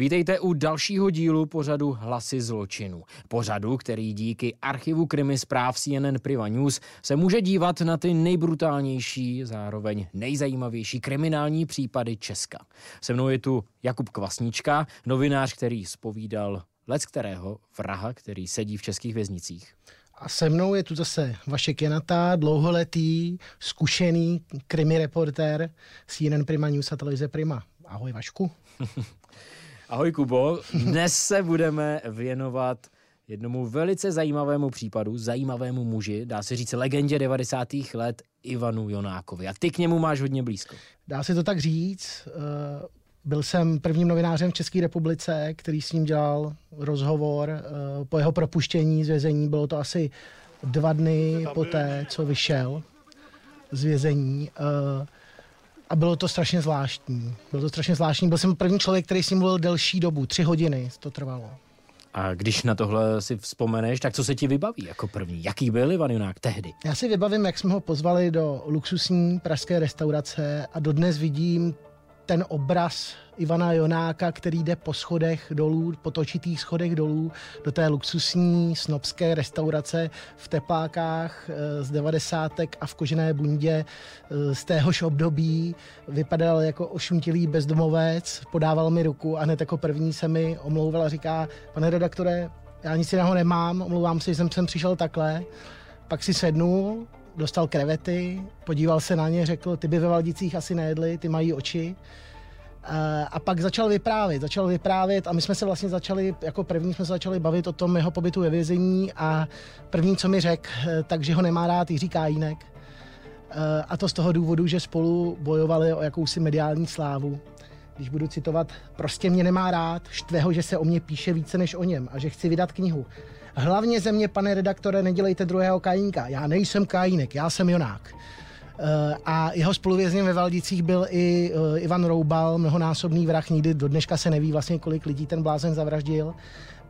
Vítejte u dalšího dílu pořadu Hlasy zločinu. Pořadu, který díky archivu krimi zpráv CNN Priva News se může dívat na ty nejbrutálnější, zároveň nejzajímavější kriminální případy Česka. Se mnou je tu Jakub Kvasnička, novinář, který spovídal lec kterého vraha, který sedí v českých věznicích. A se mnou je tu zase Vašek Janata, dlouholetý, zkušený krimi reportér CNN Prima News a televize Prima. Ahoj Vašku. Ahoj Kubo, dnes se budeme věnovat jednomu velice zajímavému případu, zajímavému muži, dá se říct legendě 90. let Ivanu Jonákovi. A ty k němu máš hodně blízko. Dá se to tak říct. Eh, byl jsem prvním novinářem v České republice, který s ním dělal rozhovor. Eh, po jeho propuštění z vězení bylo to asi dva dny poté, co vyšel z vězení. Eh, a bylo to strašně zvláštní. Bylo to strašně zvláštní. Byl jsem první člověk, který s ním mluvil delší dobu. Tři hodiny to trvalo. A když na tohle si vzpomeneš, tak co se ti vybaví jako první? Jaký byl Ivan Junák tehdy? Já si vybavím, jak jsme ho pozvali do luxusní pražské restaurace a dodnes vidím ten obraz Ivana Jonáka, který jde po schodech dolů, po točitých schodech dolů do té luxusní snobské restaurace v teplákách eh, z devadesátek a v kožené bundě eh, z téhož období. Vypadal jako ošuntilý bezdomovec, podával mi ruku a hned jako první se mi omlouval a říká, pane redaktore, já nic jiného nemám, omlouvám se, že jsem sem přišel takhle. Pak si sednul, dostal krevety, podíval se na ně, řekl, ty by ve Valdicích asi nejedli, ty mají oči. A pak začal vyprávět, začal vyprávět a my jsme se vlastně začali, jako první jsme se začali bavit o tom jeho pobytu ve vězení a první, co mi řekl, takže ho nemá rád Jiří Kájínek. A to z toho důvodu, že spolu bojovali o jakousi mediální slávu. Když budu citovat, prostě mě nemá rád, štve ho, že se o mě píše více než o něm a že chci vydat knihu. Hlavně ze mě, pane redaktore, nedělejte druhého Kajínka. Já nejsem Kajínek, já jsem Jonák. Eh, a jeho spoluvězněm ve Valdicích byl i eh, Ivan Roubal, mnohonásobný vrah, nikdy do dneška se neví vlastně, kolik lidí ten blázen zavraždil.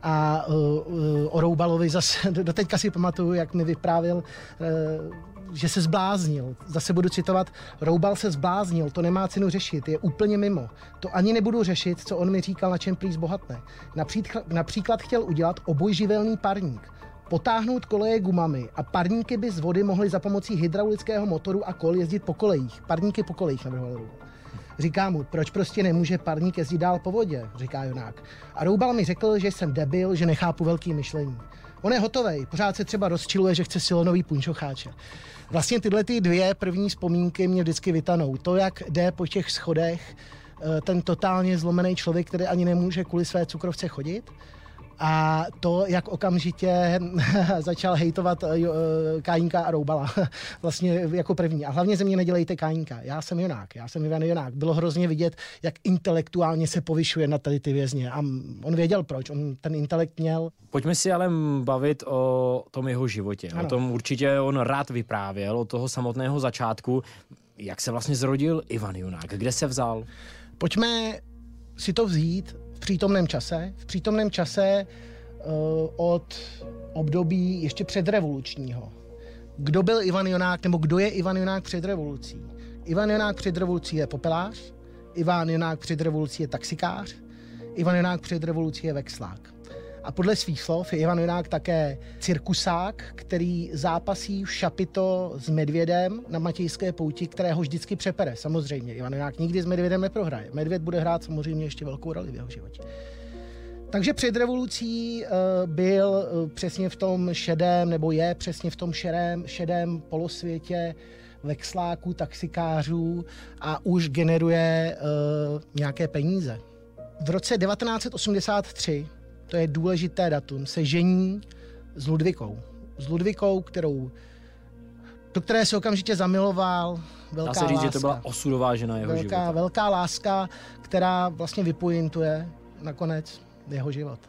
A uh, o Roubalovi zase, do teďka si pamatuju, jak mi vyprávěl, uh, že se zbláznil. Zase budu citovat, Roubal se zbláznil, to nemá cenu řešit, je úplně mimo. To ani nebudu řešit, co on mi říkal, na čem prý zbohatne. Například, například chtěl udělat obojživelný parník potáhnout koleje gumami a parníky by z vody mohly za pomocí hydraulického motoru a kol jezdit po kolejích. Parníky po kolejích navrhoval Říká mu, proč prostě nemůže parník jezdit dál po vodě, říká Jonák. A Roubal mi řekl, že jsem debil, že nechápu velký myšlení. On je hotový, pořád se třeba rozčiluje, že chce silonový punčocháče. Vlastně tyhle ty dvě první vzpomínky mě vždycky vytanou. To, jak jde po těch schodech eh, ten totálně zlomený člověk, který ani nemůže kvůli své cukrovce chodit, a to, jak okamžitě začal hejtovat eh, eh, Kájínka a Roubala, vlastně jako první. A hlavně ze mě nedělejte Kájínka. Já jsem Jonák, já jsem Ivan Jonák. Bylo hrozně vidět, jak intelektuálně se povyšuje na tady ty vězně. A on věděl proč, on ten intelekt měl. Pojďme si ale bavit o tom jeho životě. Ano. O tom určitě on rád vyprávěl, od toho samotného začátku. Jak se vlastně zrodil Ivan Jonák? Kde se vzal? Pojďme si to vzít přítomném čase, v přítomném čase uh, od období ještě předrevolučního. Kdo byl Ivan Jonák, nebo kdo je Ivan Jonák před revolucí? Ivan Jonák před revolucí je popelář, Ivan Jonák před revolucí je taxikář, Ivan Jonák před revolucí je vexlák. A podle svých slov je Ivan Jonák také cirkusák, který zápasí v šapito s medvědem na Matějské pouti, kterého vždycky přepere. Samozřejmě, Ivan Jonák nikdy s medvědem neprohraje. Medvěd bude hrát samozřejmě ještě velkou roli v jeho životě. Takže před revolucí uh, byl uh, přesně v tom šedém, nebo je přesně v tom šedém, šedém polosvětě vexláků, taxikářů a už generuje uh, nějaké peníze. V roce 1983 to je důležité datum, se žení s Ludvikou. S Ludvikou, kterou do které se okamžitě zamiloval. Velká Dá se říct, láska. že to byla osudová žena jeho velká, života. Velká láska, která vlastně vypointuje nakonec jeho život.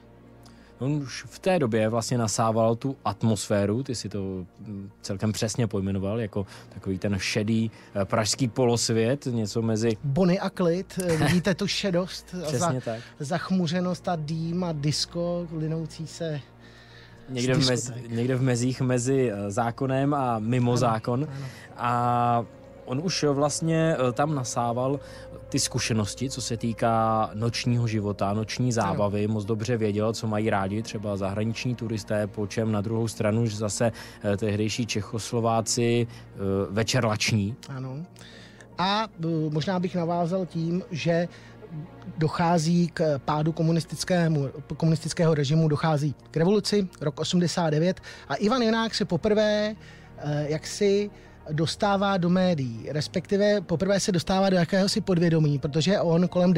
On už v té době vlastně nasával tu atmosféru, ty si to mm, celkem přesně pojmenoval, jako takový ten šedý eh, pražský polosvět, něco mezi... Bony a klid, eh, vidíte tu šedost, za, tak. zachmuřenost a dým a disko linoucí se Někde v, mez, někde v mezích mezi eh, zákonem a mimo Ano, zákon. ano. A on už vlastně eh, tam nasával ty zkušenosti, co se týká nočního života, noční zábavy, moc dobře věděl, co mají rádi třeba zahraniční turisté, po čem na druhou stranu už zase eh, tehdejší Čechoslováci večerlační. Ano. A možná bych navázal tím, že dochází k pádu komunistickému, komunistického režimu, dochází k revoluci, rok 89 a Ivan Jonák se poprvé eh, jaksi dostává do médií, respektive poprvé se dostává do jakéhosi podvědomí, protože on kolem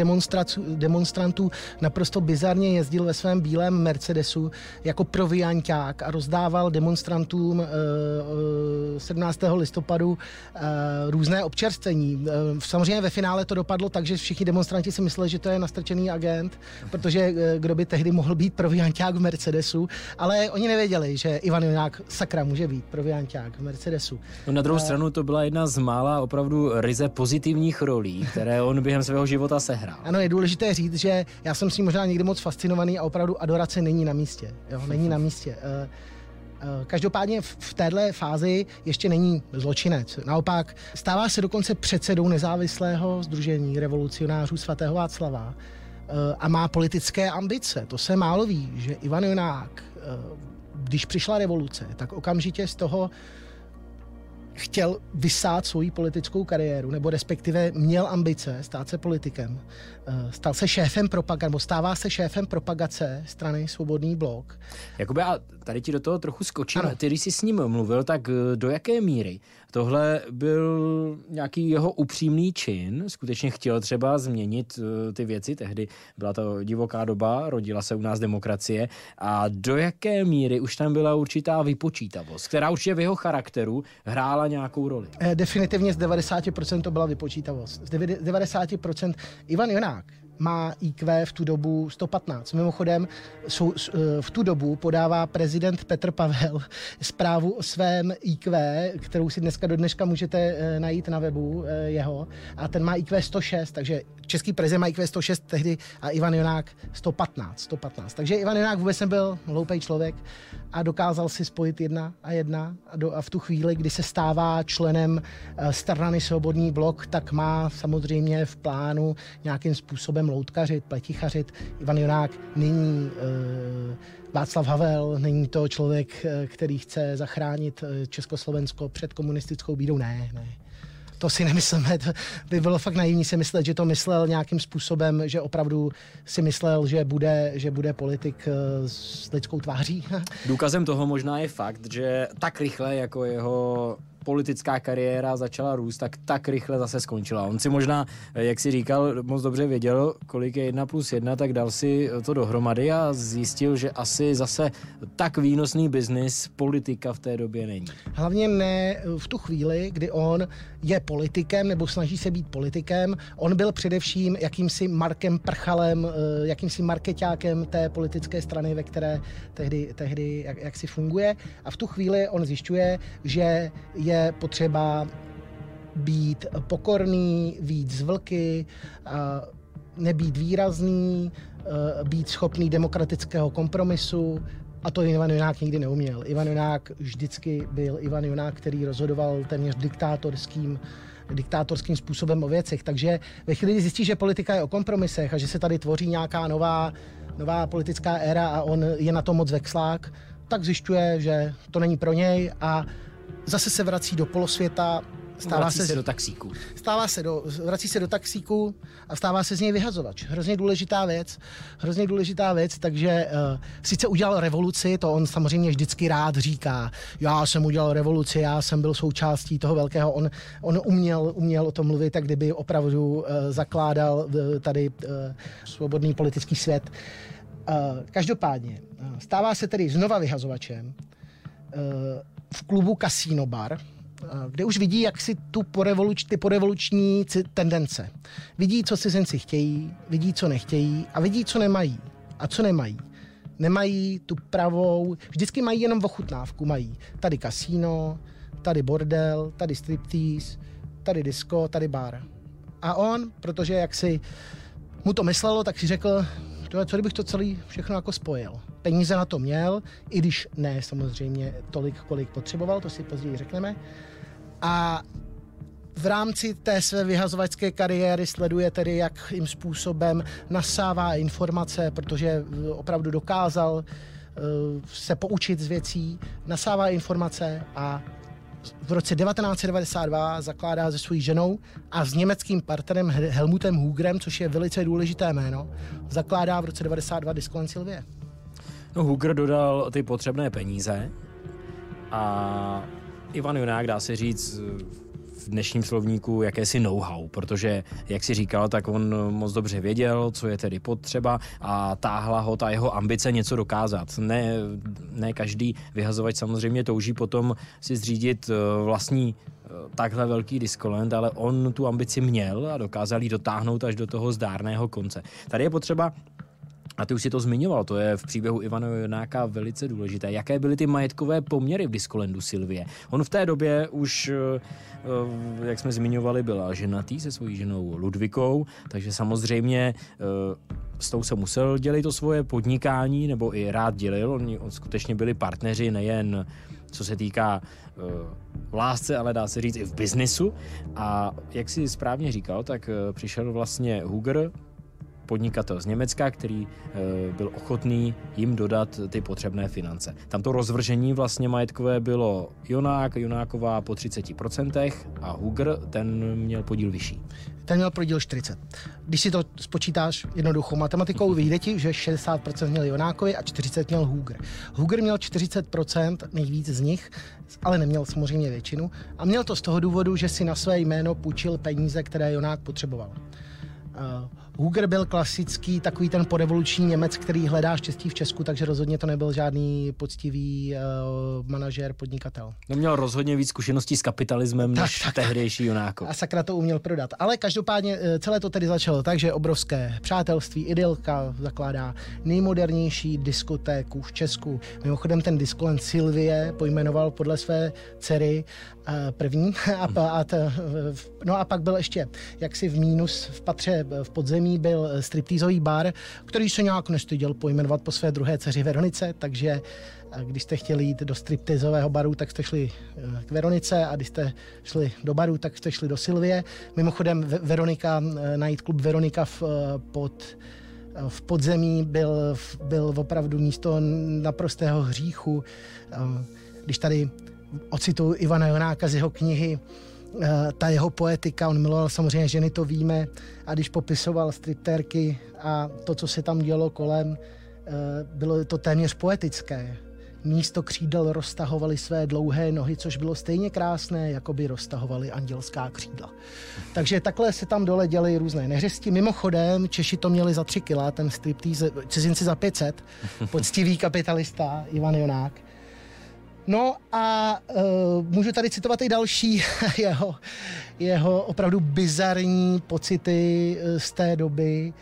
demonstrantů naprosto bizarně jezdil ve svém bílém Mercedesu jako provianták a rozdával demonstrantům 17. Eh, eh, listopadu eh, různé občerstvení. Samozřejmě ve finále to dopadlo tak, že všichni demonstranti si mysleli, že to je nastrčený agent, protože kdo by tehdy mohl být provianták v Mercedesu, ale oni nevěděli, že Ivan Jonák sakra může být provianták v Mercedesu. No na druhou druhou stranu to byla jedna z mála opravdu ryze pozitivních rolí, které on během svého života sehrál. Ano, je důležité říct, že já jsem s ním možná někdy moc fascinovaný a opravdu adorace není na místě. Jo, není na místě. Eh, eh, každopádně v téhle fázi ještě není zločinec. Naopak stává se dokonce předsedou nezávislého združení revolucionářů svatého Václava eh, a má politické ambice. To se málo ví, že Ivan Jonák, když přišla revoluce, tak okamžitě z toho chtěl vysát svoji politickou kariéru, nebo respektive měl ambice stát se politikem. Eh, stal se šéfem propagace, nebo stává se šéfem propagace strany Svobodný blok. Jakoby a tady ti do toho trochu skočím. Ano. Ty, když jsi s ním mluvil, tak eh, do jaké míry tohle byl nějaký jeho upřímný čin? Skutečně chtěl třeba změnit eh, ty věci? Tehdy byla to divoká doba, rodila se u nás demokracie. A do jaké míry už tam byla určitá vypočítavost, která určitě v jeho charakteru hrála nějakou roli? Definitivně z 90% to byla vypočítavost. Z 90% Ivan Jonák má IQ v tu dobu 115. Mimochodem, jsou, eh, v tu dobu podává prezident Petr Pavel zprávu o svém IQ, kterou si dneska do dneška můžete eh, najít na webu eh, jeho. A ten má IQ 106, takže český prezident má IQ 106 tehdy a Ivan Jonák 115. 115. Takže Ivan Jonák vůbec nebyl hloupý člověk a dokázal si spojit jedna a jedna. A, do, a v tu chvíli, kdy se stává členem strany Svobodný blok, tak má samozřejmě v plánu nějakým způsobem způsobem loutkařit, pletichařit. Ivan Jonák není uh, Václav Havel, není to člověk, eh, který chce zachránit eh, Československo před komunistickou bídou. Ne, ne. To si nemyslíme, to by bylo fakt naivní si myslet, že to myslel nějakým způsobem, že opravdu si myslel, že bude, že bude politik s lidskou tváří. Důkazem toho možná je fakt, že tak rychle jako jeho politická kariéra začala růst, tak tak rychle zase skončila. On si možná, jak si říkal, moc dobře věděl, kolik je jedna plus jedna, tak dal si to dohromady a zjistil, že asi zase tak výnosný biznis politika v té době není. Hlavně ne v tu chvíli, kdy on je politikem nebo snaží se být politikem. On byl především jakýmsi Markem Prchalem, eh, jakýmsi marketákem té politické strany, ve které tehdy, tehdy jak, jak si funguje. A v tu chvíli on zjišťuje, že je je potřeba být pokorný, víc z vlky, nebýt výrazný, být schopný demokratického kompromisu, a to Ivan Jonák nikdy neuměl. Ivan Jonák vždycky byl Ivan Jonák, který rozhodoval téměř diktátorským diktátorským způsobem o věcech. Takže ve chvíli, kdy zjistí, že politika je o kompromisech a že se tady tvoří nějaká nová, nová politická éra a on je na to moc vexlák, tak zjišťuje, že to není pro něj a zase se vrací do polosvěta, Stává vrací se, se do taxíku. Stává se do, vrací se do taxíku a stává se z něj vyhazovač. Hrozně důležitá věc, hrozně důležitá věc, takže uh, sice udělal revoluci, to on samozřejmě vždycky rád říká, já jsem udělal revoluci, já jsem byl součástí toho velkého, on, on uměl, uměl o tom mluvit, tak kdyby opravdu uh, zakládal uh, tady uh, svobodný politický svět. Uh, každopádně, uh, stává se tedy znova vyhazovačem, uh, v klubu Casino Bar, eh, kde už vidí, jak si tu porevoluč, ty porevoluční tendence. Vidí, co cizinci chtějí, vidí, co nechtějí a vidí, co nemají. A co nemají? Nemají tu pravou, vždycky mají jenom ochutnávku, mají tady kasíno, tady bordel, tady striptease, tady disco, tady bar. A on, protože jak si mu to myslelo, tak si řekl, co kdybych to celý všechno jako spojil peníze na to měl, i když ne samozřejmě tolik, kolik potřeboval, to si později řekneme. A v rámci té své vyhazovačské kariéry sleduje tedy, jakým způsobem nasává informace, protože opravdu dokázal se poučit z věcí, nasává informace a v roce 1992 zakládá se svojí ženou a s německým partnerem Helmutem Hugrem, což je velice důležité jméno, zakládá v roce 92 Discoland Sylvie. No Hugr dodal ty potřebné peníze a Ivan Junák, dá se říct, v dnešním slovníku jakési know-how, protože, jak si říkal, tak on moc dobře věděl, co je tedy potřeba a táhla ho ta jeho ambice něco dokázat. Ne, ne každý vyhazovač samozřejmě touží potom si zřídit eh, vlastní eh, takhle velký diskoland, ale on tu ambici měl a dokázal ji dotáhnout až do toho zdárného konce. Tady je potřeba a ty už si to zmiňoval, to je v příběhu Ivana Jonáka velice důležité. Jaké byly ty majetkové poměry v Diskolendu Silvie? On v té době už, eh, eh, jak jsme zmiňovali, byla ženatý se svojí ženou Ludvikou, takže samozřejmě eh, s tou se musel dělit to svoje podnikání, nebo i rád dělil. Oni skutečně byli partneři nejen co se týká v lásce, ale dá se říct i v biznisu. A jak si správně říkal, tak přišel vlastně Huger, podnikatel z Německa, který e, byl ochotný jim dodat ty potřebné finance. Tam to rozvržení vlastně majetkové bylo Jonák, Jonáková po 30% a Huger, ten měl podíl vyšší. Ten měl podíl 40. Když si to spočítáš jednoduchou matematikou, vyjde ti, že 60% měl Jonákovi a 40 měl Huger. Huger měl 40% nejvíc z nich, ale neměl samozřejmě většinu. A měl to z toho důvodu, že si na své jméno půjčil peníze, které Jonák potřeboval. Huger byl klasický takový ten porevoluční Němec, který hledá štěstí v Česku, takže rozhodně to nebyl žádný poctivý uh, manažer, podnikatel. No měl rozhodně víc zkušeností s kapitalismem tak, než tak, tehdejší Junáko. A sakra to uměl prodat. Ale každopádně eh, celé to tedy začalo tak, že obrovské přátelství, idylka zakládá nejmodernější diskotéku v Česku. Mimochodem ten diskolen Sylvie pojmenoval podle své dcery uh, první. A, a t, no a pak byl ještě jaksi v mínus v patře v podzemí zázemí byl eh, striptýzový bar, který se nějak nestyděl pojmenovat po své druhé dceři Veronice, takže eh, když jste chtěli jít do striptizového baru, tak jste šli eh, k Veronice a když jste šli do baru, tak jste šli do Silvie. Mimochodem Veronika, najít klub Veronika v, pod v podzemí byl, byl opravdu místo naprostého hříchu. Když tady ocitu Ivana Jonáka z jeho knihy ta jeho poetika, on miloval samozřejmě ženy, to víme, a když popisoval stripterky a to, co se tam dělo kolem, eh, bylo to téměř poetické. Místo křídel roztahovali své dlouhé nohy, což bylo stejně krásné, jako by roztahovali andělská křídla. Takže takhle se tam dole děly různé neřesti. Mimochodem, Češi to měli za tři kila, ten striptease, cizinci za 500, poctivý kapitalista Ivan Jonák. No a uh, můžu tady citovat i další jeho, jeho opravdu bizarní pocity e, z té doby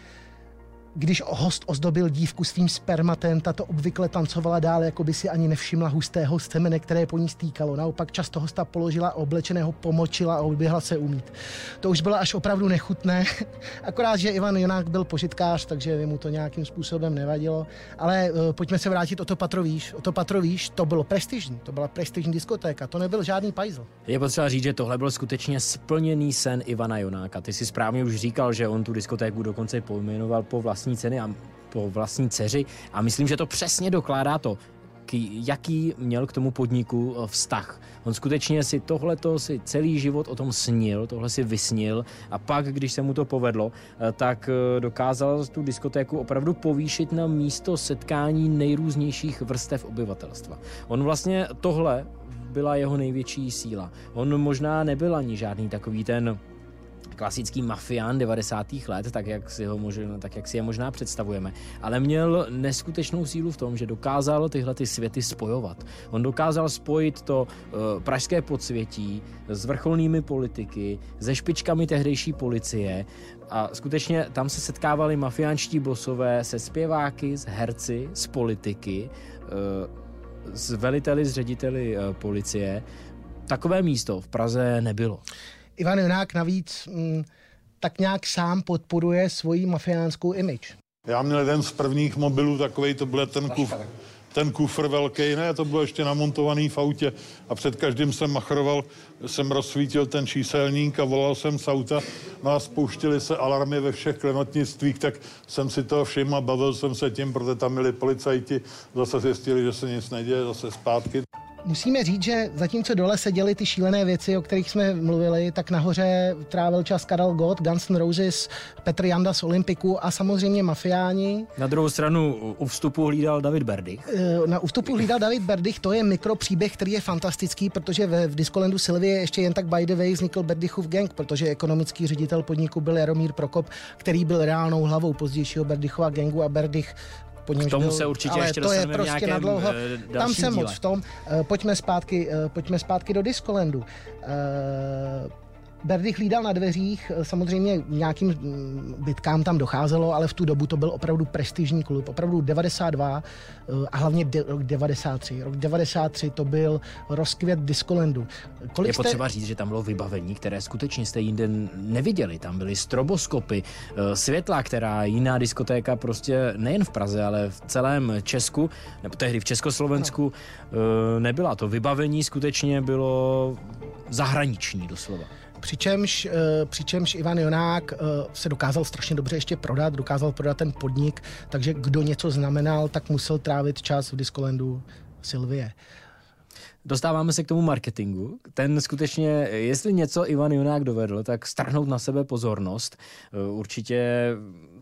když host ozdobil dívku svým spermatem, tato obvykle tancovala dál, jako by si ani nevšimla hustého semene, které po ní stýkalo. Naopak často hosta položila, oblečeného pomočila a odběhla se umít. To už bylo až opravdu nechutné, akorát, že Ivan Jonák byl požitkář, takže mu to nějakým způsobem nevadilo. Ale uh, pojďme se vrátit o to patrovíš. O to patrovíš, to bylo prestižní, to byla prestižní diskotéka, to nebyl žádný pajzl. Je potřeba říct, že tohle byl skutečně splněný sen Ivana Jonáka. Ty si správně už říkal, že on tu diskotéku dokonce pojmenoval po vlastní vlastní ceny a po vlastní dceři a myslím, že to přesně dokládá to, jaký měl k tomu podniku eh, vztah. On skutečně si tohleto si celý život o tom snil, tohle si vysnil a pak, když se mu to povedlo, eh, tak eh, dokázal tu diskotéku opravdu povýšit na místo setkání nejrůznějších vrstev obyvatelstva. On vlastně tohle byla jeho největší síla. On možná nebyl ani žádný takový ten klasický mafián 90. let, tak jak, si ho možná, tak jak si je možná představujeme, ale měl neskutečnou sílu v tom, že dokázal tyhle ty světy spojovat. On dokázal spojit to uh, pražské podsvětí s vrcholnými politiky, se špičkami tehdejší policie a skutečně tam se setkávali mafiánští bosové se zpěváky, s herci, s politiky, uh, s veliteli, s řediteli uh, policie. Takové místo v Praze nebylo. Ivan Jonák navíc mm, tak nějak sám podporuje svoji mafiánskou image. Já měl jeden z prvních mobilů takový, to byl ten kuf, ten kufr velký, ne, to bylo ještě namontovaný v autě a před každým jsem machroval, jsem rozsvítil ten číselník a volal jsem z auta, no a spouštily se alarmy ve všech klenotnictvích, tak jsem si toho všiml a bavil jsem se tím, protože tam byli policajti, zase zjistili, že se nic neděje, zase zpátky. Musíme říct, že zatímco dole se děly ty šílené věci, o kterých jsme mluvili, tak nahoře trávil čas Karel Gott, Guns N' Roses, Petr Janda z Olympiku a samozřejmě mafiáni. Na druhou stranu u vstupu hlídal David Berdych. Eh, na vstupu hlídal David Berdych, to je mikropříběh, který je fantastický, protože ve, v Discolandu Sylvie ještě jen tak by the way vznikl Berdychův gang, protože ekonomický ředitel podniku byl Jaromír Prokop, který byl reálnou hlavou pozdějšího Berdychova gangu a Berdych po K tomu byl, se určitě ale ještě to je prostě na dlouho. Eh, Tam jsem moc v tom. Uh, pojďme zpátky, uh, pojďme zpátky do Discolandu. Berdych hlídal na dveřích, samozřejmě nějakým mm, bitkám tam docházelo, ale v tu dobu to byl opravdu prestižní klub, opravdu 92 eh, a hlavně rok 93. Rok 93 to byl rozkvět Discolandu. Kolik Je jste... potřeba říct, že tam bylo vybavení, které skutečně jste jinde neviděli. Tam byly stroboskopy, eh, světla, která jiná diskotéka prostě nejen v Praze, ale v celém Česku, nebo tehdy v Československu no. nebyla. To vybavení skutečně bylo zahraniční doslova. Přičemž, eh, přičemž Ivan Jonák eh, se dokázal strašně dobře ještě prodat, dokázal prodat ten podnik, takže kdo něco znamenal, tak musel trávit čas v Discolandu Silvie. Dostáváme se k tomu marketingu. Ten skutečně, jestli něco Ivan Junák dovedl, tak strhnout na sebe pozornost. Eh, určitě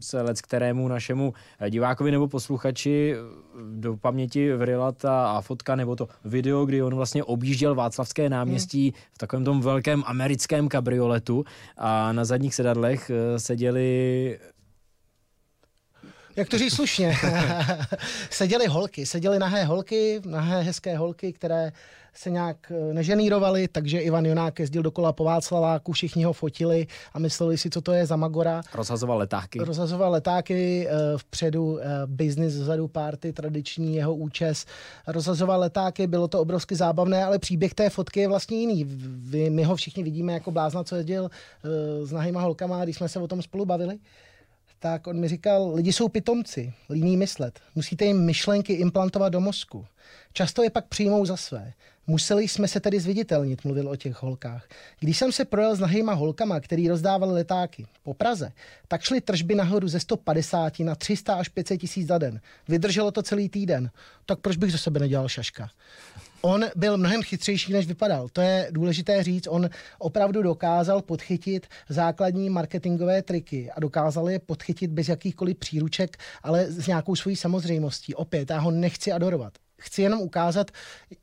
se let kterému našemu divákovi nebo posluchači do paměti vryla ta fotka nebo to video, kdy on vlastně objížděl Václavské náměstí hmm. v takovém tom velkém americkém kabrioletu a na zadních sedadlech eh, seděli jak to říct slušně, seděly holky, seděly nahé holky, nahé hezké holky, které se nějak eh, neženírovali, takže Ivan Jonák jezdil dokola po Václaváku, všichni ho fotili a mysleli si, co to je za Magora. Rozhazoval letáky. Rozhazoval letáky, eh, vpředu eh, business, vzadu party, tradiční jeho účes. Rozhazoval letáky, bylo to obrovsky zábavné, ale příběh té fotky je vlastně jiný. Vy, my ho všichni vidíme jako blázna, co jezdil s nahýma holkama, když jsme se o tom spolu bavili tak on mi říkal, lidi jsou pitomci, líní myslet. Musíte jim myšlenky implantovat do mozku. Často je pak přijmou za své. Museli jsme se tedy zviditelnit, mluvil o těch holkách. Když jsem se projel s nahýma holkama, který rozdávali letáky po Praze, tak šly tržby nahoru ze 150 na 300 až 500 tisíc za den. Vydrželo to celý týden. Tak proč bych ze sebe nedělal šaška? On byl mnohem chytřejší, než vypadal. To je důležité říct. On opravdu dokázal podchytit základní marketingové triky a dokázal je podchytit bez jakýchkoliv příruček, ale s nějakou svojí samozřejmostí. Opět, já ho nechci adorovat chci jenom ukázat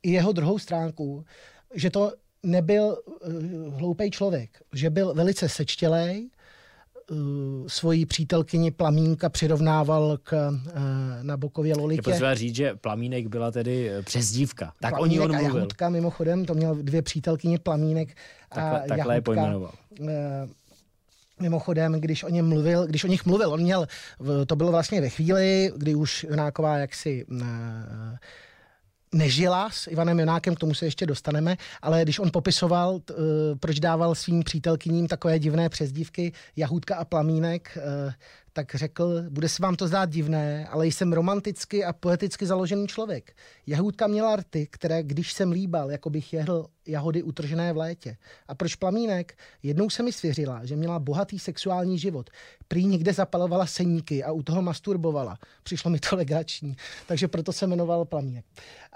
jeho druhou stránku, že to nebyl uh, hloupý člověk, že byl velice sečtělej, svoji přítelkyni Plamínka přirovnával k uh, Nabokově Lolitě. Je potřeba říct, že Plamínek byla tedy přezdívka. Tak Plamínek o ní on mluvil. A Jahudka mimochodem, to měl dvě přítelkyně Plamínek a takhle, takhle Jahudka. je pojmenoval. Uh, Mimochodem, když o něm mluvil, když o nich mluvil, on měl, to bylo vlastně ve chvíli, kdy už Jonáková jaksi nežila s Ivanem Jonákem, k tomu se ještě dostaneme, ale když on popisoval, t, uh, proč dával svým přítelkyním takové divné přezdívky Jahůdka a Plamínek, uh, tak řekl, bude se vám to zdát divné, ale jsem romanticky a poeticky založený člověk. Jahůdka měla rty, které, když jsem líbal, jako bych jedl jahody utržené v létě. A proč plamínek? Jednou se mi svěřila, že měla bohatý sexuální život. Prý někde zapalovala seníky a u toho masturbovala. Přišlo mi to legrační, takže proto se jmenoval plamínek.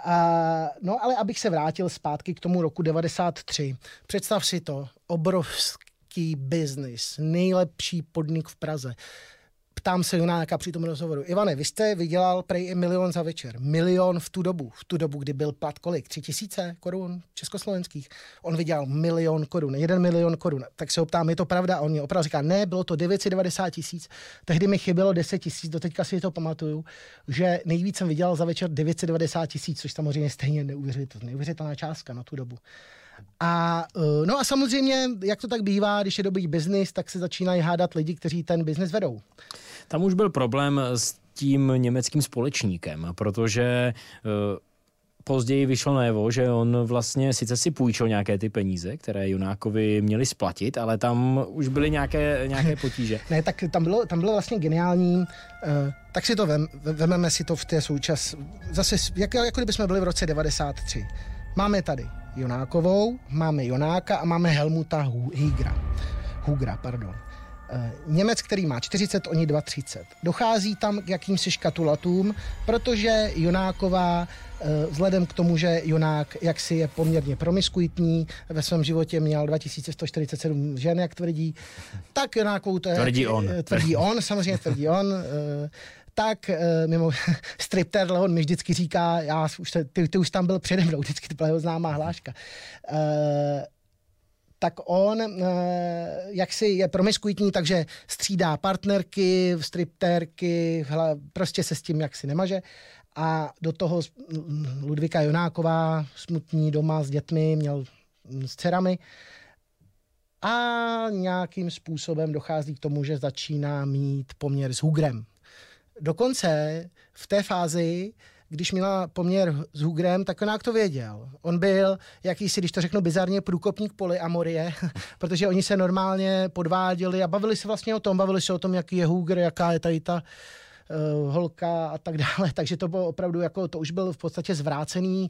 A, no ale abych se vrátil zpátky k tomu roku 93. Představ si to, obrovský biznis, nejlepší podnik v Praze ptám se Jonáka při tom rozhovoru. Ivane, vy jste vydělal prej i milion za večer. Milion v tu dobu. V tu dobu, kdy byl plat kolik? Tři tisíce korun československých. On vydělal milion korun, jeden milion korun. Tak se ho ptám, je to pravda? A on mě opravdu říká, ne, bylo to 990 tisíc. Tehdy mi chybělo 10 tisíc, teďka si to pamatuju, že nejvíc jsem vydělal za večer 990 tisíc, což samozřejmě stejně neuvěřitelná částka na tu dobu. A, eh, no a samozřejmě, jak to tak bývá, když je dobrý biznis, tak se začínají hádat lidi, kteří ten biznis vedou. Tam už byl problém s tím německým společníkem, protože uh, později vyšlo najevo, že on vlastně sice si půjčil nějaké ty peníze, které Junákovi měli splatit, ale tam už byly nějaké, nějaké potíže. ne, tak tam bylo, tam bylo vlastně geniální, uh, tak si to vem, vememe si to v té součas, zase jak, jako kdyby jsme byli v roce 93. Máme tady Jonákovou, máme Jonáka a máme Helmuta Hugra. Hugra, pardon. Eh, Němec, který má 40, oni 2,30. Dochází tam k jakýmsi škatulatům, protože Jonáková eh, vzhledem k tomu, že Jonák jaksi je poměrně promiskuitní, ve svém životě měl 2147 žen, jak tvrdí, tak Jonákovou to je... Tvrdí on. Eh, tvrdí on, samozřejmě tvrdí on tak mimo stripter Leon mi vždycky říká, já už, ty, ty už tam byl přede mnou, vždycky to byla jeho známá hláška tak on eh, jaksi je promiskuitní, takže střídá partnerky, striptérky, prostě se s tím jaksi nemaže. A do toho Ludvika Jonáková, smutní doma s dětmi, měl s dcerami. A nějakým způsobem dochází k tomu, že začíná mít poměr s Hugrem. Dokonce v té fázi když měla poměr s Hugrem, tak on to věděl. On byl jakýsi, když to řeknu bizarně, průkopník polyamorie, protože oni se normálně podváděli a bavili se vlastně o tom, bavili se o tom, jaký je Hugr, jaká je tady ta holka a tak dále, takže to bylo opravdu jako, to už byl v podstatě zvrácený,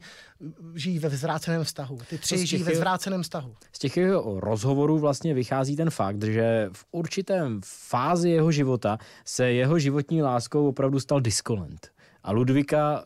žijí ve zvráceném vztahu. Ty tři žijí ve zvráceném vztahu. Z těch jeho rozhovorů vlastně vychází ten fakt, že v určitém fázi jeho života se jeho životní láskou opravdu stal diskolent. A Ludvika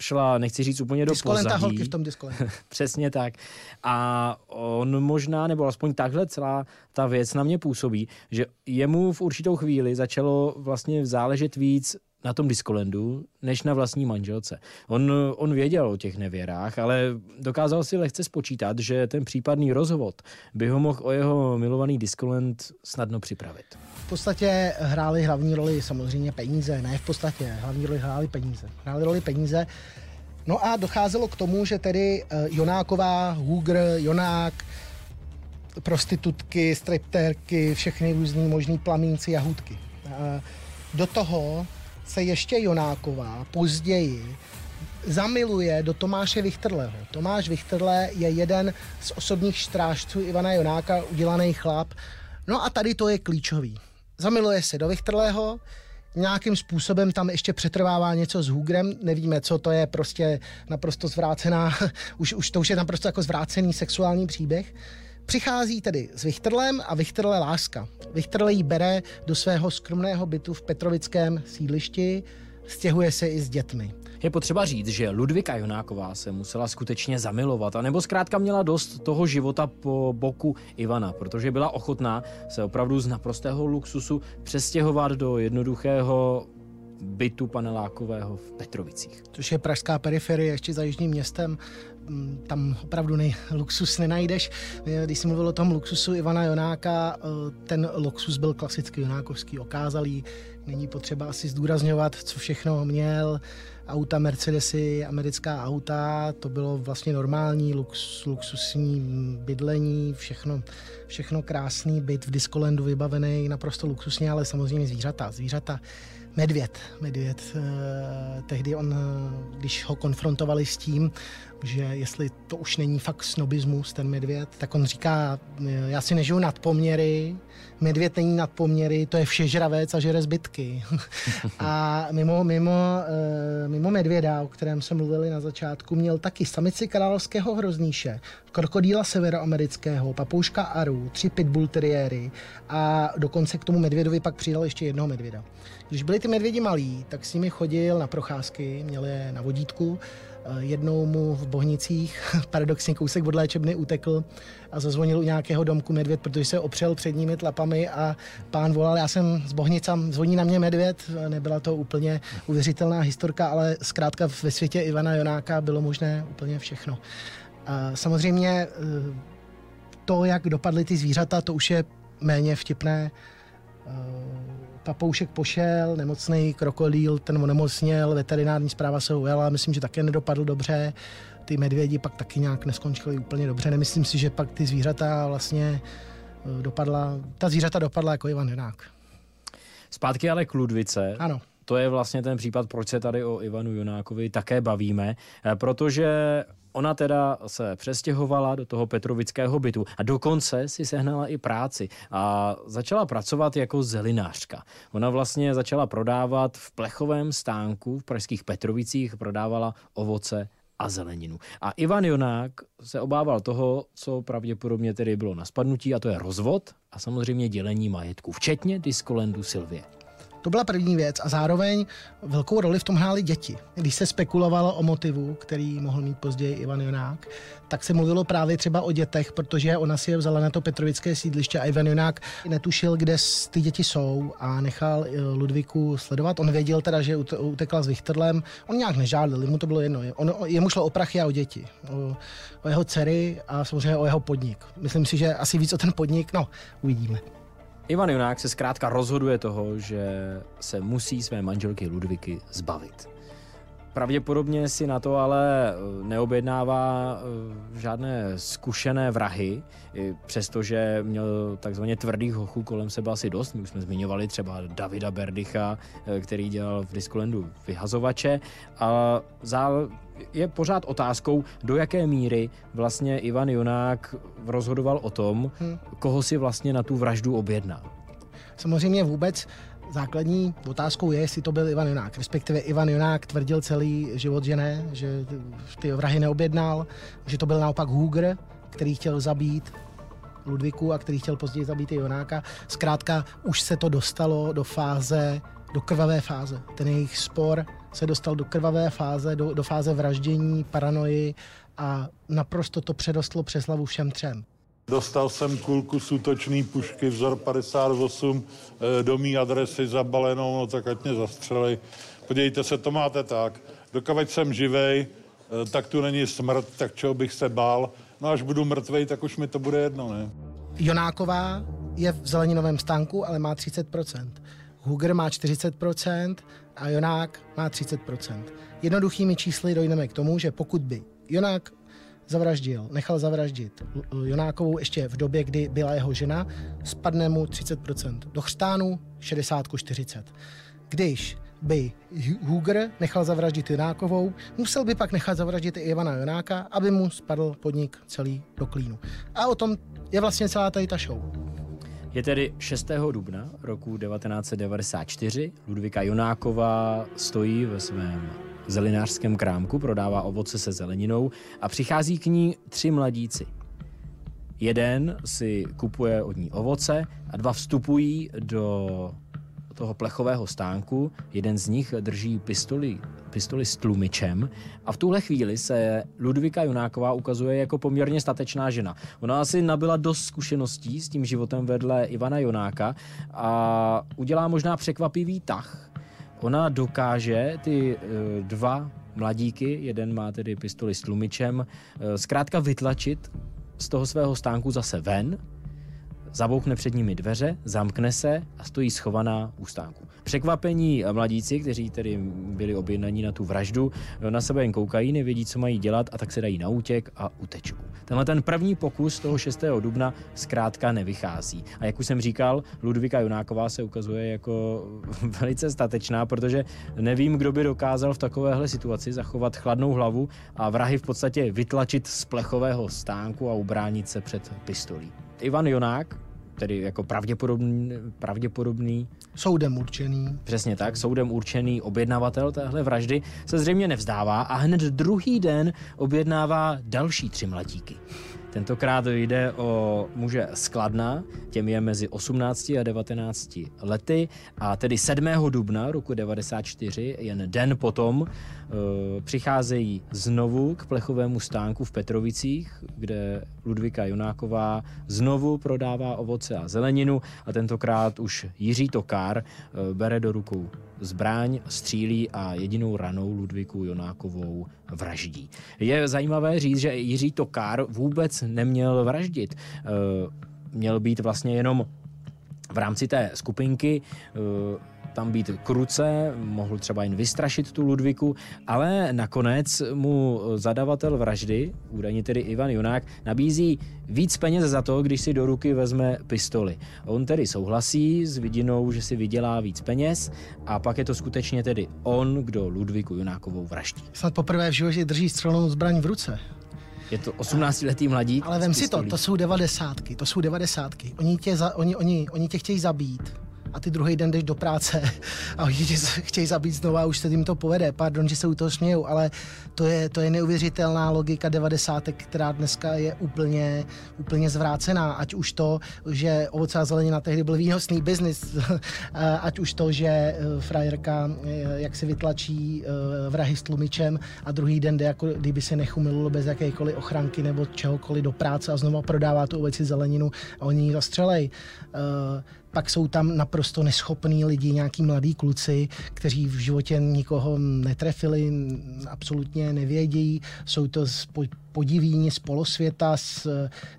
šla, nechci říct úplně do Diskolenta pozadí. holky v tom diskolenta. Přesně tak. A on možná, nebo aspoň takhle celá ta věc na mě působí, že jemu v určitou chvíli začalo vlastně záležet víc na tom diskolendu, než na vlastní manželce. On, on věděl o těch nevěrách, ale dokázal si lehce spočítat, že ten případný rozvod by ho mohl o jeho milovaný diskolend snadno připravit. V podstatě hrály hlavní roli samozřejmě peníze, ne v podstatě, hlavní roli hrály peníze. Hrály roli peníze, No a docházelo k tomu, že tedy eh, Jonáková, Hugr, Jonák, prostitutky, striptérky, všechny různý možný plamínci, jahůdky. Do toho se ještě Jonáková později zamiluje do Tomáše Vichtrleho. Tomáš Vichtrle je jeden z osobních strážců Ivana Jonáka, udělaný chlap. No a tady to je klíčový. Zamiluje se do Vichtrleho, nějakým způsobem tam ještě přetrvává něco s Hugrem, nevíme, co to je, prostě naprosto zvrácená, už, už to už je naprosto jako zvrácený sexuální příběh. Přichází tedy s Vichtrlem a Vichtrle láska. Vichtrle ji bere do svého skromného bytu v Petrovickém sídlišti, stěhuje se i s dětmi. Je potřeba říct, že Ludvika Jonáková se musela skutečně zamilovat, anebo zkrátka měla dost toho života po boku Ivana, protože byla ochotná se opravdu z naprostého luxusu přestěhovat do jednoduchého bytu panelákového v Petrovicích. Což je pražská periferie ještě za jižním městem. Mm, tam opravdu nej, luxus nenajdeš. Když jsi mluvil o tom luxusu Ivana Jonáka, eh, ten luxus byl klasicky jonákovský, okázalý. Není potřeba asi zdůrazňovat, co všechno měl. Auta, Mercedesy, americká auta, to bylo vlastně normální lux, luxusní bydlení, všechno, všechno krásný byt v Diskolendu vybavený, naprosto luxusně, ale samozřejmě zvířata. Zvířata Medvěd. Medvěd. Eh, tehdy on, eh, když ho konfrontovali s tím, že jestli to už není fakt snobismus, ten medvěd, tak on říká, eh, já si nežiju nad poměry, medvěd není nad poměry, to je všežravec a žere zbytky. a mimo, mimo, mimo medvěda, o kterém jsme mluvili na začátku, měl taky samici královského hrozníše, krokodýla severoamerického, papouška aru, tři pitbull teriéry a dokonce k tomu medvědovi pak přidal ještě jednoho medvěda. Když byli ty medvědi malí, tak s nimi chodil na procházky, měl je na vodítku. Eh, jednou mu v Bohnicích, paradoxně kousek od léčebny, utekl a zazvonil u nějakého domku medvěd, protože se opřel před nimi tlapami a pán volal, já jsem z Bohnicam, zvoní na mě medvěd. Nebyla to úplně uvěřitelná historka, ale zkrátka ve světě Ivana Jonáka bylo možné úplně všechno. A samozřejmě eh, to, jak dopadly ty zvířata, to už je méně vtipné eh, papoušek pošel, nemocný krokodýl, ten onemocněl, veterinární zpráva se ujala, myslím, že také nedopadl dobře. Ty medvědi pak taky nějak neskončily úplně dobře. Nemyslím si, že pak ty zvířata vlastně eh, dopadla, ta zvířata dopadla jako Ivan Henák. Zpátky ale k Ludvice. Ano. to je vlastně ten případ, proč se tady o Ivanu Junákovi také bavíme, eh, protože Ona teda se přestěhovala do toho petrovického bytu a dokonce si sehnala i práci a začala pracovat jako zelinářka. Ona vlastně začala prodávat v plechovém stánku v pražských Petrovicích, prodávala ovoce a zeleninu. A Ivan Jonák se obával toho, co pravděpodobně tedy bylo na spadnutí, a to je rozvod a samozřejmě dělení majetku, včetně diskolendu Silvie. To byla první věc a zároveň velkou roli v tom hrály děti. Když se spekulovalo o motivu, který mohl mít později Ivan Jonák, tak se mluvilo právě třeba o dětech, protože ona si je vzala na to Petrovické sídliště a Ivan Jonák netušil, kde ty děti jsou a nechal eh, Ludvíku sledovat. On věděl teda, že utekla s Vichterlem. On nějak nežádal, mu to bylo jedno. On, jemu šlo o prachy a o děti. O, o jeho dcery a samozřejmě o jeho podnik. Myslím si, že asi víc o ten podnik, no, uvidíme. Ivan Junák se zkrátka rozhoduje toho, že se musí své manželky Ludviky zbavit. Pravděpodobně si na to ale eh, neobjednává eh, žádné zkušené vrahy, přestože měl takzvaně tvrdých hochů kolem sebe asi dost. My už jsme zmiňovali třeba Davida Berdycha, eh, který dělal v Diskolendu vyhazovače. A je pořád otázkou, do jaké míry vlastně Ivan Junák rozhodoval o tom, hmm. koho si vlastně na tu vraždu objednal. Samozřejmě vůbec základní otázkou je, jestli to byl Ivan Jonák. Respektive Ivan Jonák tvrdil celý život, že ne, že ty vrahy neobjednal, že to byl naopak Hooger, který chtěl zabít Ludviku a který chtěl později zabít i Jonáka. Zkrátka už se to dostalo do fáze, do krvavé fáze. Ten jejich spor se dostal do krvavé fáze, do, do fáze vraždění, paranoji a naprosto to předostlo přes hlavu všem třem. Dostal jsem kulku z útočný pušky vzor 58 eh, do mý adresy zabalenou, no tak ať mě zastřeli. Podívejte se, to máte tak. Dokavať jsem živej, eh, tak tu není smrt, tak čeho bych se bál. No až budu mrtvej, tak už mi to bude jedno, ne? Jonáková je v zeleninovém stánku, ale má 30%. Huger má 40% a Jonák má 30%. Jednoduchými čísly dojdeme k tomu, že pokud by Jonák zavraždil, nechal zavraždit Jonákovou ještě v době, kdy byla jeho žena, spadne mu 30%. Do chřtánu 60 40. Když by Huger nechal zavraždit Jonákovou, musel by pak nechat zavraždit i Ivana Jonáka, aby mu spadl podnik celý do klínu. A o tom je vlastně celá tady ta show. Je tedy 6. dubna roku 1994. Ludvika Jonáková stojí ve svém zelinářském krámku, prodává ovoce se zeleninou a přichází k ní tři mladíci. Jeden si kupuje od ní ovoce a dva vstupují do toho plechového stánku. Jeden z nich drží pistoli, pistoli s tlumičem a v tuhle chvíli se Ludvika Junáková ukazuje jako poměrně statečná žena. Ona asi nabila dost zkušeností s tím životem vedle Ivana Jonáka a udělá možná překvapivý tah. Ona dokáže ty e, dva mladíky, jeden má tedy pistoli s tlumičem, e, zkrátka vytlačit z toho svého stánku zase ven Zabouchne před nimi dveře, zamkne se a stojí schovaná u stánku. Překvapení mladíci, kteří tedy byli objednaní na tu vraždu, na sebe jen koukají, nevědí, co mají dělat a tak se dají na útěk a utečou. Tenhle ten první pokus toho 6. dubna zkrátka nevychází. A jak už jsem říkal, Ludvika Junáková se ukazuje jako velice statečná, protože nevím, kdo by dokázal v takovéhle situaci zachovat chladnou hlavu a vrahy v podstatě vytlačit z plechového stánku a ubránit se před pistolí. Ivan Jonák, tedy jako pravděpodobný, pravděpodobný soudem určený. Přesně tak, soudem určený objednavatel téhle vraždy se zřejmě nevzdává a hned druhý den objednává další tři mladíky. Tentokrát jde o muže Skladna, těm je mezi 18 a 19 lety a tedy 7. dubna roku 94, jen den potom, přicházejí znovu k plechovému stánku v Petrovicích, kde Ludvika Jonáková znovu prodává ovoce a zeleninu a tentokrát už Jiří Tokár e, bere do rukou zbraň, střílí a jedinou ranou Ludviku Jonákovou vraždí. Je zajímavé říct, že Jiří Tokár vůbec neměl vraždit. E, měl být vlastně jenom v rámci té skupinky tam být kruce, mohl třeba jen vystrašit tu Ludviku, ale nakonec mu zadavatel vraždy, údajně tedy Ivan Junák, nabízí víc peněz za to, když si do ruky vezme pistoli. On tedy souhlasí s vidinou, že si vydělá víc peněz a pak je to skutečně tedy on, kdo Ludviku Junákovou vraždí. Snad poprvé v životě drží střelnou zbraň v ruce. Je to 18-letý mladík. Ale vem si to, to jsou devadesátky, to jsou devadesátky. Oni tě, za, oni, oni, oni tě chtějí zabít a ty druhý den jdeš do práce a oni tě chtějí zabít znovu a už se jim to povede. Pardon, že se u toho smějou, ale to je, to je neuvěřitelná logika devadesátek, která dneska je úplně, úplně zvrácená. Ať už to, že ovoce a zelenina tehdy byl výnosný biznis, ať už to, že eh, frajerka eh, jak se vytlačí eh, vrahy s tlumičem a druhý den jde, jako kdyby se nechumilo bez jakékoliv ochranky nebo čehokoliv do práce a znovu prodává tu ovoci zeleninu a oni ji zastřelej pak jsou tam naprosto neschopní lidi, nějaký mladí kluci, kteří v životě nikoho netrefili, absolutně nevědějí, jsou to podivíni z polosvěta, z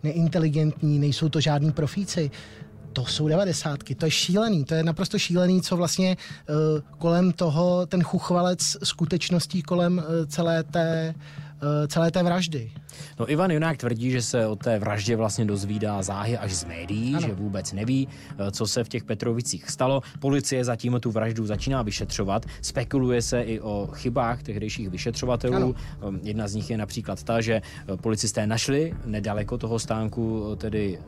neinteligentní, nejsou to žádní profíci to jsou devadesátky, to je šílený, to je naprosto šílený, co vlastně uh, kolem toho, ten chuchvalec skutečností kolem uh, celé té uh, celé té vraždy. No Ivan Junák tvrdí, že se o té vraždě vlastně dozvídá záhy až z médií, ano. že vůbec neví, eh, co se v těch Petrovicích stalo. Policie zatím tu vraždu začíná vyšetřovat. Spekuluje se i o chybách tehdejších vyšetřovatelů. Ano. Ehm, jedna z nich je například ta, že eh, policisté našli nedaleko toho stánku tedy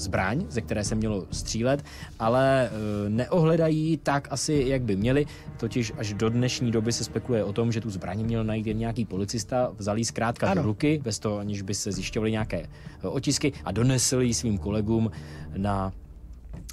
zbraň, ze které se mělo střílet, ale e, neohledají tak asi, jak by měli. Totiž až do dnešní doby se spekuluje o tom, že tu zbraň měl najít jen nějaký policista, vzal ji zkrátka ano. do ruky, bez toho, aniž by se zjišťovaly nějaké e, otisky a donesl ji svým kolegům na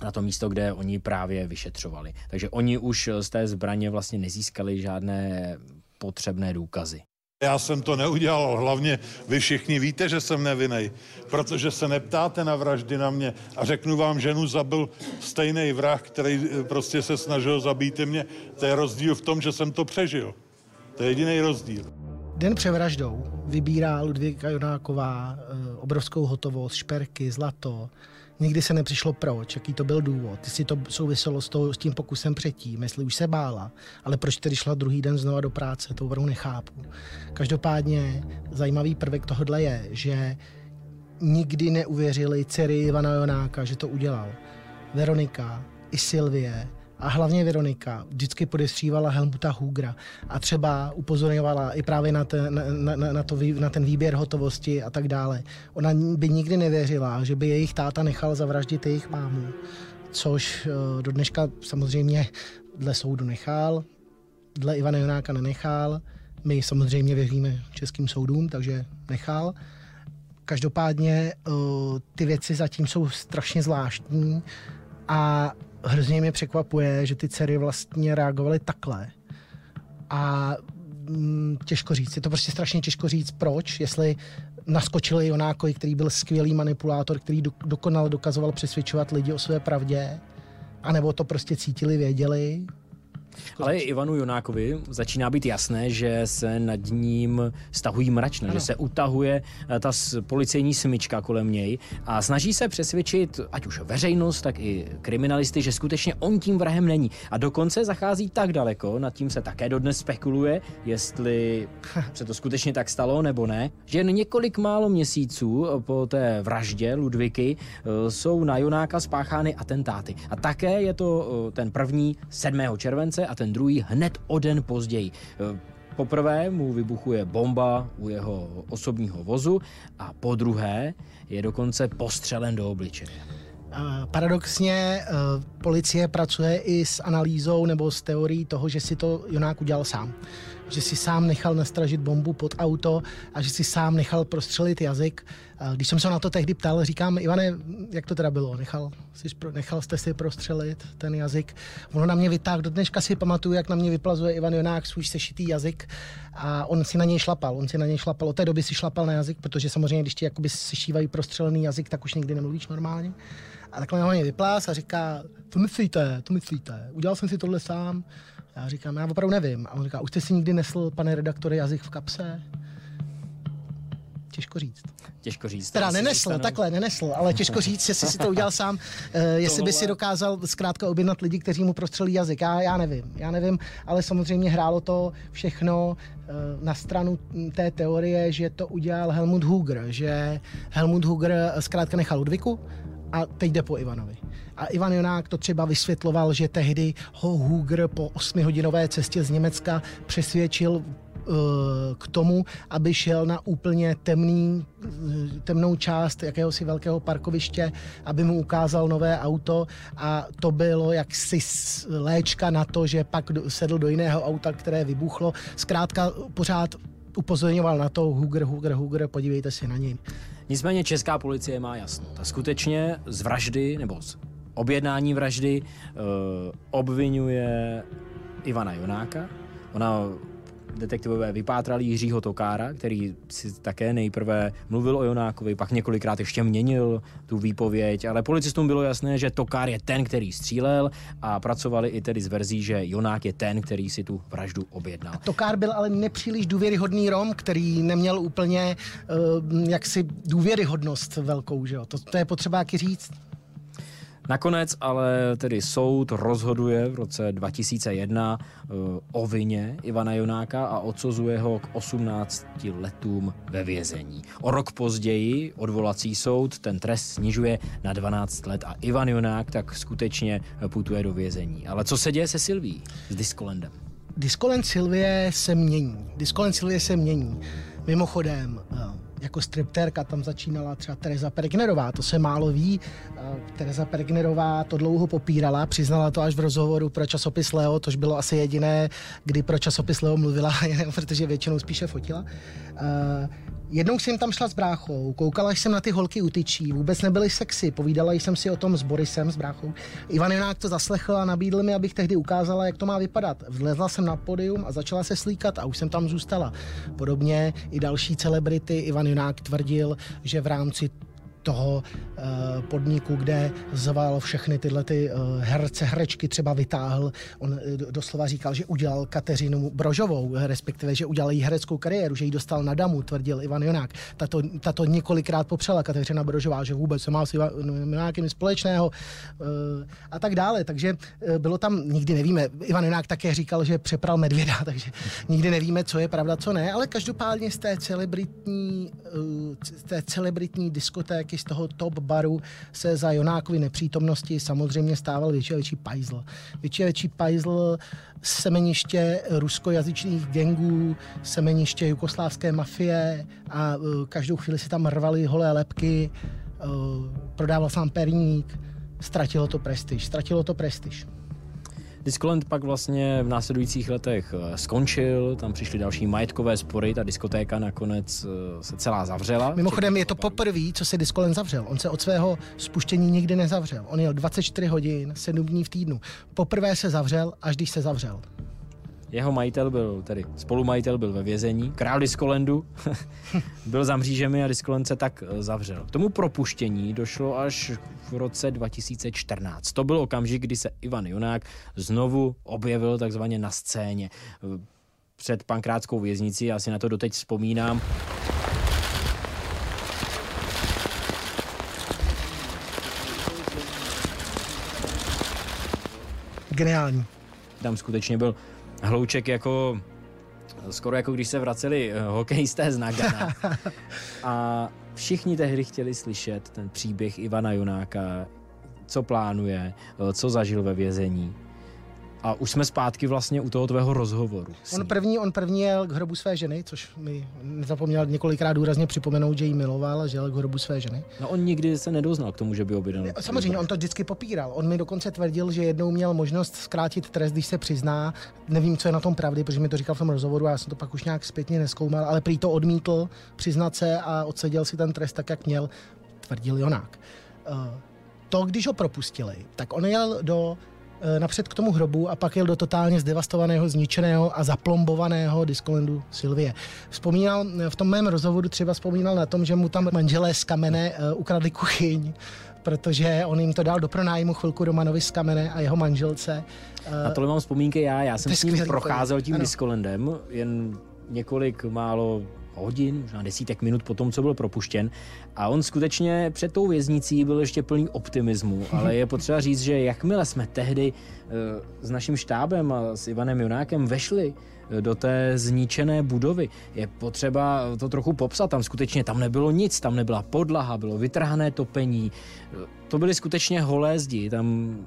na to místo, kde oni právě vyšetřovali. Takže oni už z té zbraně vlastně nezískali žádné potřebné důkazy. Já jsem to neudělal, hlavně vy všichni víte, že jsem nevinej, protože se neptáte na vraždy na mě a řeknu vám, ženu zabil stejný vrah, který eh, prostě se snažil zabít i mě. To je rozdíl v tom, že jsem to přežil. To je jediný rozdíl. Den před vraždou vybírá Ludvíka Jonáková eh, obrovskou hotovost, šperky, zlato, Nikdy se nepřišlo proč, jaký to byl důvod, jestli to souviselo s, to, s tím pokusem předtím, jestli už se bála, ale proč tedy šla druhý den znova do práce, to opravdu nechápu. Každopádně zajímavý prvek tohohle je, že nikdy neuvěřili dcery Ivana Jonáka, že to udělal. Veronika i Sylvie a hlavně Veronika vždycky podestřívala Helmuta Hugra a třeba upozorňovala i právě na ten, na, na, na, to, na ten výběr hotovosti a tak dále. Ona by nikdy nevěřila, že by jejich táta nechal zavraždit jejich mámu, což eh, do dneška samozřejmě dle soudu nechal, dle Ivana Jonáka nenechal, my samozřejmě věříme českým soudům, takže nechal. Každopádně eh, ty věci zatím jsou strašně zvláštní a hrozně mě překvapuje, že ty dcery vlastně reagovaly takhle. A mm, těžko říct, je to prostě strašně těžko říct, proč, jestli naskočili Jonákovi, který byl skvělý manipulátor, který do, dokonale dokazoval přesvědčovat lidi o své pravdě, anebo to prostě cítili, věděli, ale Ivanu Jonákovi začíná být jasné, že se nad ním stahují mračna, ano. že se utahuje eh, ta policejní smyčka kolem něj a snaží se přesvědčit ať už veřejnost, tak i kriminalisty, že skutečně on tím vrahem není. A dokonce zachází tak daleko, nad tím se také dodnes spekuluje, jestli se to skutečně tak stalo nebo ne, že jen několik málo měsíců po té vraždě Ludviky eh, jsou na Jonáka spáchány atentáty. A také je to eh, ten první 7. července a ten druhý hned o den později. E, poprvé mu vybuchuje bomba u jeho osobního vozu a po druhé je dokonce postřelen do obličeje. Paradoxně e, policie pracuje i s analýzou nebo s teorií toho, že si to Jonák udělal sám že si sám nechal nastražit bombu pod auto a že si sám nechal prostřelit jazyk. Když jsem se na to tehdy ptal, říkám, Ivane, jak to teda bylo? Nechal, jsi, nechal jste si prostřelit ten jazyk? Ono na mě vytáhl, do dneška si pamatuju, jak na mě vyplazuje Ivan Jonák svůj sešitý jazyk a on si na něj šlapal. On si na něj šlapal. Od té doby si šlapal na jazyk, protože samozřejmě, když ti jakoby sešívají prostřelený jazyk, tak už nikdy nemluvíš normálně. A takhle na mě vyplás a říká, to myslíte, to myslíte, udělal jsem si tohle sám. Já říkám, já opravdu nevím. A on říká, už jste si nikdy nesl, pane redaktore, jazyk v kapse? těžko říct. Těžko říct. Teda nenesl, dostanou... takhle, nenesl, ale těžko říct, jestli si to udělal sám, uh, jestli by si dokázal zkrátka objednat lidi, kteří mu prostřelí jazyk. Já, já nevím, já nevím, ale samozřejmě hrálo to všechno uh, na stranu té teorie, že to udělal Helmut Huger, že Helmut Huger zkrátka nechal Ludviku a teď jde po Ivanovi. A Ivan Jonák to třeba vysvětloval, že tehdy ho Huger po 8-hodinové cestě z Německa přesvědčil eh, k tomu, aby šel na úplně temný, eh, temnou část jakéhosi velkého parkoviště, aby mu ukázal nové auto a to bylo jaksi léčka na to, že pak sedl do jiného auta, které vybuchlo. Zkrátka pořád upozorňoval na to Huger, Huger, Huger, podívejte se na něj. Nicméně česká policie má jasno. Ta skutečně z vraždy nebo z objednání vraždy uh, obvinuje Ivana Jonáka. Ona detektivové vypátrali Jiřího Tokára, který si také nejprve mluvil o Jonákovi, pak několikrát ještě měnil tu výpověď, ale policistům bylo jasné, že Tokár je ten, který střílel a pracovali i tedy s verzí, že Jonák je ten, který si tu vraždu objednal. A Tokár byl ale nepříliš důvěryhodný Rom, který neměl úplně uh, jaksi důvěryhodnost velkou, že jo? To, to je potřeba jaký říct. Nakonec ale tedy soud rozhoduje v roce 2001 uh, eh, o vině Ivana Jonáka a odsuzuje ho k 18 letům ve vězení. O rok později odvolací soud ten trest snižuje na 12 let a Ivan Jonák tak skutečně putuje do vězení. Ale co se děje se Silví, s Diskolendem? Diskolend Silvie se mění. Diskolend Silvie se mění. Mimochodem, uh, jako striptérka tam začínala třeba Teresa Pergnerová, to se málo ví. Teresa Pergnerová to dlouho popírala, přiznala to až v rozhovoru pro časopis Leo, tož bylo asi jediné, kdy pro časopis Leo mluvila, protože většinou spíše fotila. Jednou jsem tam šla s bráchou, koukala jsem na ty holky u tyčí, vůbec nebyly sexy, povídala jsem si o tom s Borisem, s bráchou. Ivan Jonák to zaslechl a nabídl mi, abych tehdy ukázala, jak to má vypadat. Vlezla jsem na podium a začala se slíkat a už jsem tam zůstala. Podobně i další celebrity Ivan Junák tvrdil, že v rámci toho uh, podniku, kde zval všechny tyhle ty uh, herce, herečky třeba vytáhl. On uh, doslova říkal, že udělal Kateřinu Brožovou, respektive, že udělal jí hereckou kariéru, že ji dostal na damu, tvrdil Ivan Jonák. Tato, tato několikrát popřela Kateřina Brožová, že vůbec se má s Ivanem Jonákem společného a tak dále. Takže bylo tam, nikdy nevíme, Ivan Jonák také říkal, že přepral medvěda, takže nikdy nevíme, co je pravda, co ne, ale každopádně z té celebritní, z té celebritní diskotéky z toho top baru se za Jonákovi nepřítomnosti samozřejmě stával větší a větší pajzl. Větší a větší pajzl semeniště ruskojazyčných gengů, semeniště jugoslávské mafie a uh, každou chvíli si tam rvali holé lepky, uh, prodával sám perník, ztratilo to prestiž, ztratilo to prestiž. Discoland pak vlastně v následujících letech eh, skončil, tam přišly další majetkové spory, ta diskotéka nakonec eh, se celá zavřela. Mimochodem je to poprvé, co se Discoland zavřel. On se od svého spuštění nikdy nezavřel. On jel 24 hodin, 7 dní v týdnu. Poprvé se zavřel, až když se zavřel. Jeho majitel byl, tedy spolumajitel byl ve vězení, král Diskolendu, byl za mřížemi a Diskolend se tak eh, zavřel. K tomu propuštění došlo až v roce 2014. To byl okamžik, kdy se Ivan Junák znovu objevil takzvaně na scéně eh, před pankrátskou věznicí, já si na to doteď vzpomínám. Geniální. Tam skutečně byl hlouček jako skoro jako když se vraceli eh, hokejisté z Nagana. A všichni tehdy chtěli slyšet ten příběh Ivana Junáka, co plánuje, eh, co zažil ve vězení. A už jsme zpátky vlastně u toho tvého rozhovoru. On první, on první jel k hrobu své ženy, což mi nezapomněl několikrát důrazně připomenout, že jí miloval, že jel k hrobu své ženy. No on nikdy se nedoznal k tomu, že by objednal. Samozřejmě, on to vždycky popíral. On mi dokonce tvrdil, že jednou měl možnost zkrátit trest, když se přizná. Nevím, co je na tom pravdy, protože mi to říkal v tom rozhovoru a já jsem to pak už nějak zpětně neskoumal, ale prý to odmítl přiznat se a odseděl si ten trest tak, jak měl, tvrdil Jonák. Eh, to, když ho propustili, tak on jel do napřed k tomu hrobu a pak jel do totálně zdevastovaného, zničeného a zaplombovaného diskolendu Silvie. Vzpomínal, v tom mém rozhovoru třeba vzpomínal na tom, že mu tam manželé z kamene uh, ukradli kuchyň, protože on jim to dal do pronájmu chvilku Romanovi z kamene a jeho manželce. Uh, tohle mám vzpomínky já, já jsem s ním procházel tím ano. diskolendem, jen několik málo hodin, možná desítek minut po tom, co byl propuštěn. A on skutečně před tou věznicí byl ještě plný optimismu, ale je potřeba říct, že jakmile jsme tehdy eh, s naším štábem a s Ivanem Junákem vešli eh, do té zničené budovy. Je potřeba to trochu popsat. Tam skutečně tam nebylo nic, tam nebyla podlaha, bylo vytrhané topení. To byly skutečně holé zdi, tam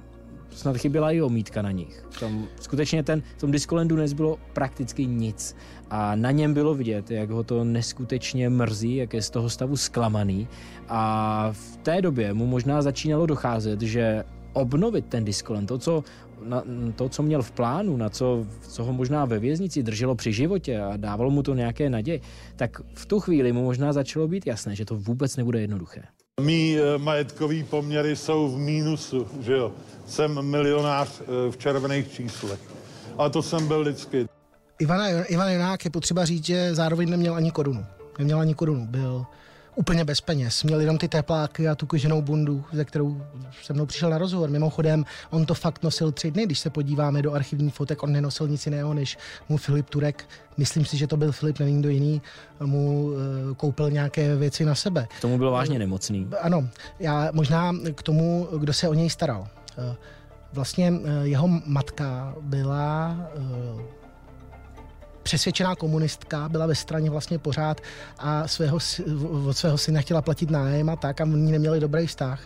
snad chyběla i omítka na nich. Tam skutečně ten, v tom Discolandu nezbylo prakticky nic. A na něm bylo vidět, jak ho to neskutečně mrzí, jak je z toho stavu zklamaný. A v té době mu možná začínalo docházet, že obnovit ten Discoland, to, co na to, co měl v plánu, na co, co ho možná ve věznici drželo při životě a dávalo mu to nějaké naděje, tak v tu chvíli mu možná začalo být jasné, že to vůbec nebude jednoduché. Mí eh, majetkový poměry jsou v mínusu, že jo. Jsem milionář eh, v červených číslech. A to jsem byl vždycky. Ivana, Ivan Jonák je potřeba říct, že zároveň neměl ani korunu. Neměl ani korunu. Byl úplně bez peněz. Měl jenom ty tepláky a tu koženou bundu, ze kterou se mnou přišel na rozhovor. Mimochodem, on to fakt nosil tři dny. Když se podíváme do archivních fotek, on nenosil nic jiného, než mu Filip Turek, myslím si, že to byl Filip, nevím kdo jiný, mu uh, koupil nějaké věci na sebe. K tomu byl vážně nemocný. Ano, já možná k tomu, kdo se o něj staral. Uh, vlastně jeho matka byla přesvědčená komunistka, byla ve straně vlastně pořád a svého, od svého syna chtěla platit nájem a tak a oni neměli dobrý vztah.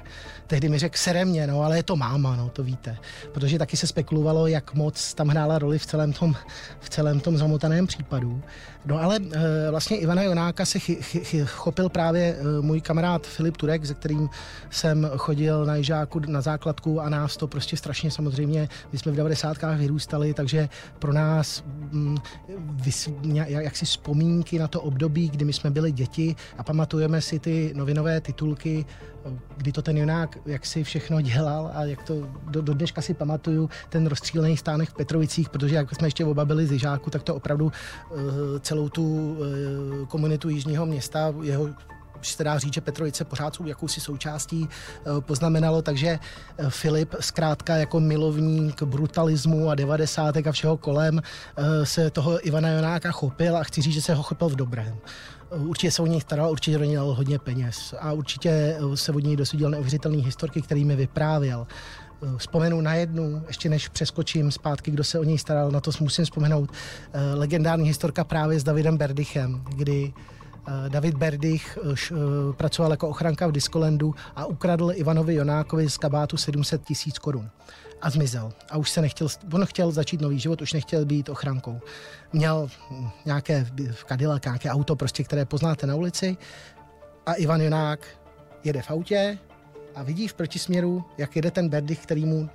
Tehdy mi řekl, sere mě, no, ale je to máma, no, to víte. Protože taky se spekulovalo, jak moc tam hrála roli v celém tom, v celém tom zamotaném případu. No ale e, vlastně Ivana Jonáka se chy, chy, chy, chopil právě e, můj kamarád Filip Turek, se kterým jsem chodil na Jižáku na základku a nás to prostě strašně samozřejmě, my jsme v 90. vyrůstali, takže pro nás mm, vys, jaksi vzpomínky na to období, kdy my jsme byli děti a pamatujeme si ty novinové titulky, kdy to ten Jonák jak si všechno dělal a jak to do, do dneška si pamatuju ten rozstřílený stánek v Petrovicích, protože jak jsme ještě oba byli z Jižáku, tak to opravdu uh, celou tu uh, komunitu Jižního města, jeho se dá říct, že Petrovice pořád jsou jakousi součástí, eh, poznamenalo, takže eh, Filip zkrátka jako milovník brutalismu a devadesátek a všeho kolem eh, se toho Ivana Jonáka chopil a chci říct, že se ho chopil v dobrém. Určitě se o něj staral, určitě do něj dal hodně peněz a určitě se od něj dosudil neuvěřitelný historky, který mi vyprávěl. Vzpomenu na jednu, ještě než přeskočím zpátky, kdo se o něj staral, na to musím vzpomenout. Legendární historka právě s Davidem Berdychem, kdy David Berdych eh, eh, pracoval jako ochranka v Diskolandu a ukradl Ivanovi Jonákovi z kabátu 700 tisíc korun a zmizel. A už se nechtěl, on chtěl začít nový život, už nechtěl být ochrankou. Měl hm, nějaké v Cadillac, nějaké auto, prostě, které poznáte na ulici a Ivan Jonák jede v autě a vidí v protisměru, jak jede ten Berdych, který mu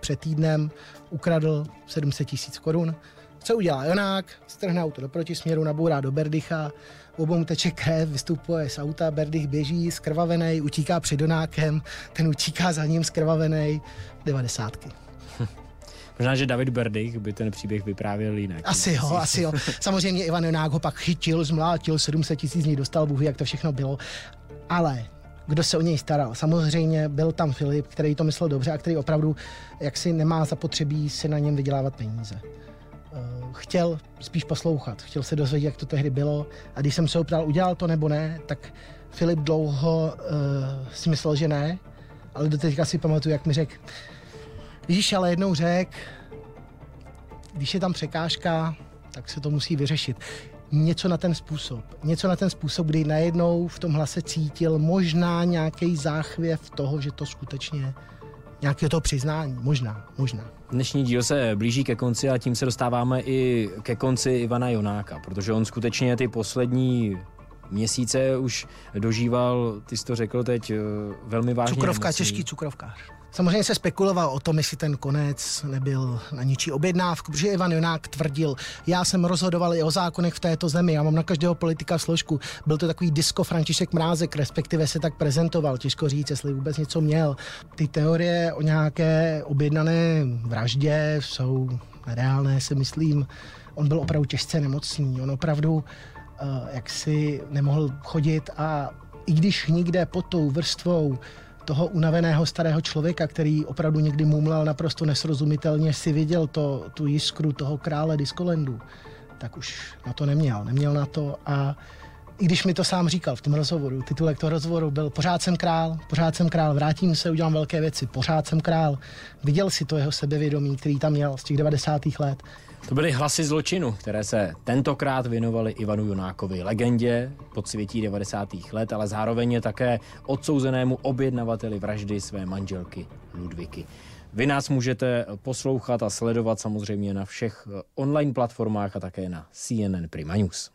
před týdnem ukradl 700 tisíc korun. Co udělá Jonák? Strhne auto do protisměru, nabourá do Berdycha, obou teče krev, vystupuje z auta, Berdych běží skrvavený, utíká před Donákem, ten utíká za ním skrvavený, devadesátky. Možná, že David Berdych by ten příběh vyprávěl jinak. Asi jo, asi jo. Samozřejmě Ivan Jonák ho pak chytil, zmlátil, 700 tisíc z ní dostal, Bůh jak to všechno bylo. Ale kdo se o něj staral. Samozřejmě byl tam Filip, který to myslel dobře a který opravdu jaksi nemá zapotřebí si na něm vydělávat peníze. Eh, chtěl spíš poslouchat, chtěl se dozvědět, jak to tehdy bylo. A když jsem se ho ptal, udělal to nebo ne, tak Filip dlouho uh, si myslel, že ne, ale do teďka si pamatuju, jak mi řekl, Víš, ale jednou řek, když je tam překážka, tak se to musí vyřešit. Něco na ten způsob. Něco na ten způsob, kdy najednou v tom hlase cítil možná nějaký záchvěv toho, že to skutečně nějakého toho přiznání. Možná, možná. Dnešní díl se blíží ke konci a tím se dostáváme i ke konci Ivana Jonáka, protože on skutečně ty poslední měsíce už dožíval, ty jsi to řekl teď, eh, velmi vážně. Cukrovka, nemocný. těžký cukrovkář. Samozřejmě se spekuloval o tom, jestli ten konec nebyl na ničí objednávku, protože Ivan Jonák tvrdil, já jsem rozhodoval i o zákonech v této zemi, já mám na každého politika složku. Byl to takový disko František Mrázek, respektive se tak prezentoval, těžko říct, jestli vůbec něco měl. Ty teorie o nějaké objednané vraždě jsou reálné, si myslím. On byl opravdu těžce nemocný, on opravdu jak si nemohl chodit a i když nikde pod tou vrstvou toho unaveného starého člověka, který opravdu někdy mumlal naprosto nesrozumitelně, si viděl to, tu jiskru toho krále Diskolendu, tak už na to neměl. Neměl na to a i když mi to sám říkal v tom rozhovoru, titulek toho rozhovoru byl Pořád jsem král, pořád jsem král, vrátím se, udělám velké věci, pořád jsem král. Viděl si to jeho sebevědomí, který tam měl z těch 90. let. To byly hlasy zločinu, které se tentokrát věnovaly Ivanu Jonákovi, legendě podsvětí 90. let, ale zároveň je také odsouzenému objednavateli vraždy své manželky Ludviky. Vy nás můžete poslouchat a sledovat samozřejmě na všech online platformách a také na CNN Prima News.